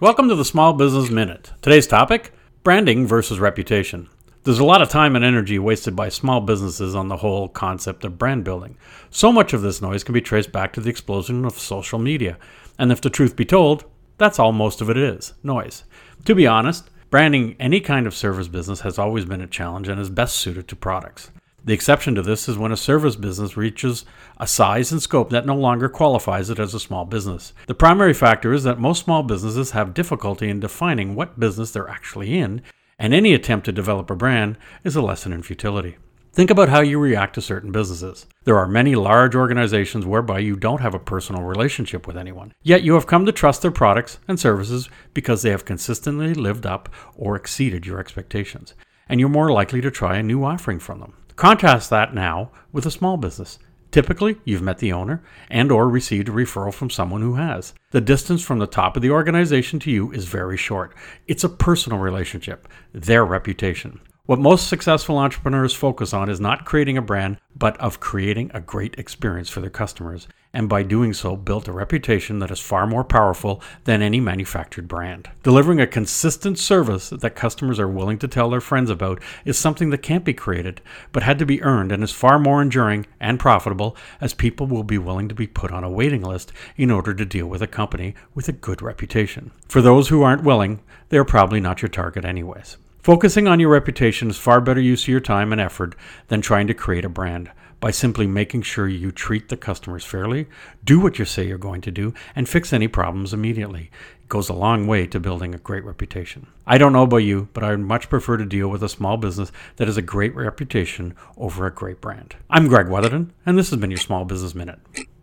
Welcome to the Small Business Minute. Today's topic branding versus reputation. There's a lot of time and energy wasted by small businesses on the whole concept of brand building. So much of this noise can be traced back to the explosion of social media. And if the truth be told, that's all most of it is noise. To be honest, branding any kind of service business has always been a challenge and is best suited to products. The exception to this is when a service business reaches a size and scope that no longer qualifies it as a small business. The primary factor is that most small businesses have difficulty in defining what business they're actually in, and any attempt to develop a brand is a lesson in futility. Think about how you react to certain businesses. There are many large organizations whereby you don't have a personal relationship with anyone, yet you have come to trust their products and services because they have consistently lived up or exceeded your expectations, and you're more likely to try a new offering from them. Contrast that now with a small business. Typically, you've met the owner and or received a referral from someone who has. The distance from the top of the organization to you is very short. It's a personal relationship, their reputation. What most successful entrepreneurs focus on is not creating a brand, but of creating a great experience for their customers, and by doing so, built a reputation that is far more powerful than any manufactured brand. Delivering a consistent service that customers are willing to tell their friends about is something that can't be created, but had to be earned and is far more enduring and profitable as people will be willing to be put on a waiting list in order to deal with a company with a good reputation. For those who aren't willing, they are probably not your target anyways. Focusing on your reputation is far better use of your time and effort than trying to create a brand by simply making sure you treat the customers fairly, do what you say you're going to do, and fix any problems immediately. It goes a long way to building a great reputation. I don't know about you, but I would much prefer to deal with a small business that has a great reputation over a great brand. I'm Greg Weatherden, and this has been your Small Business Minute.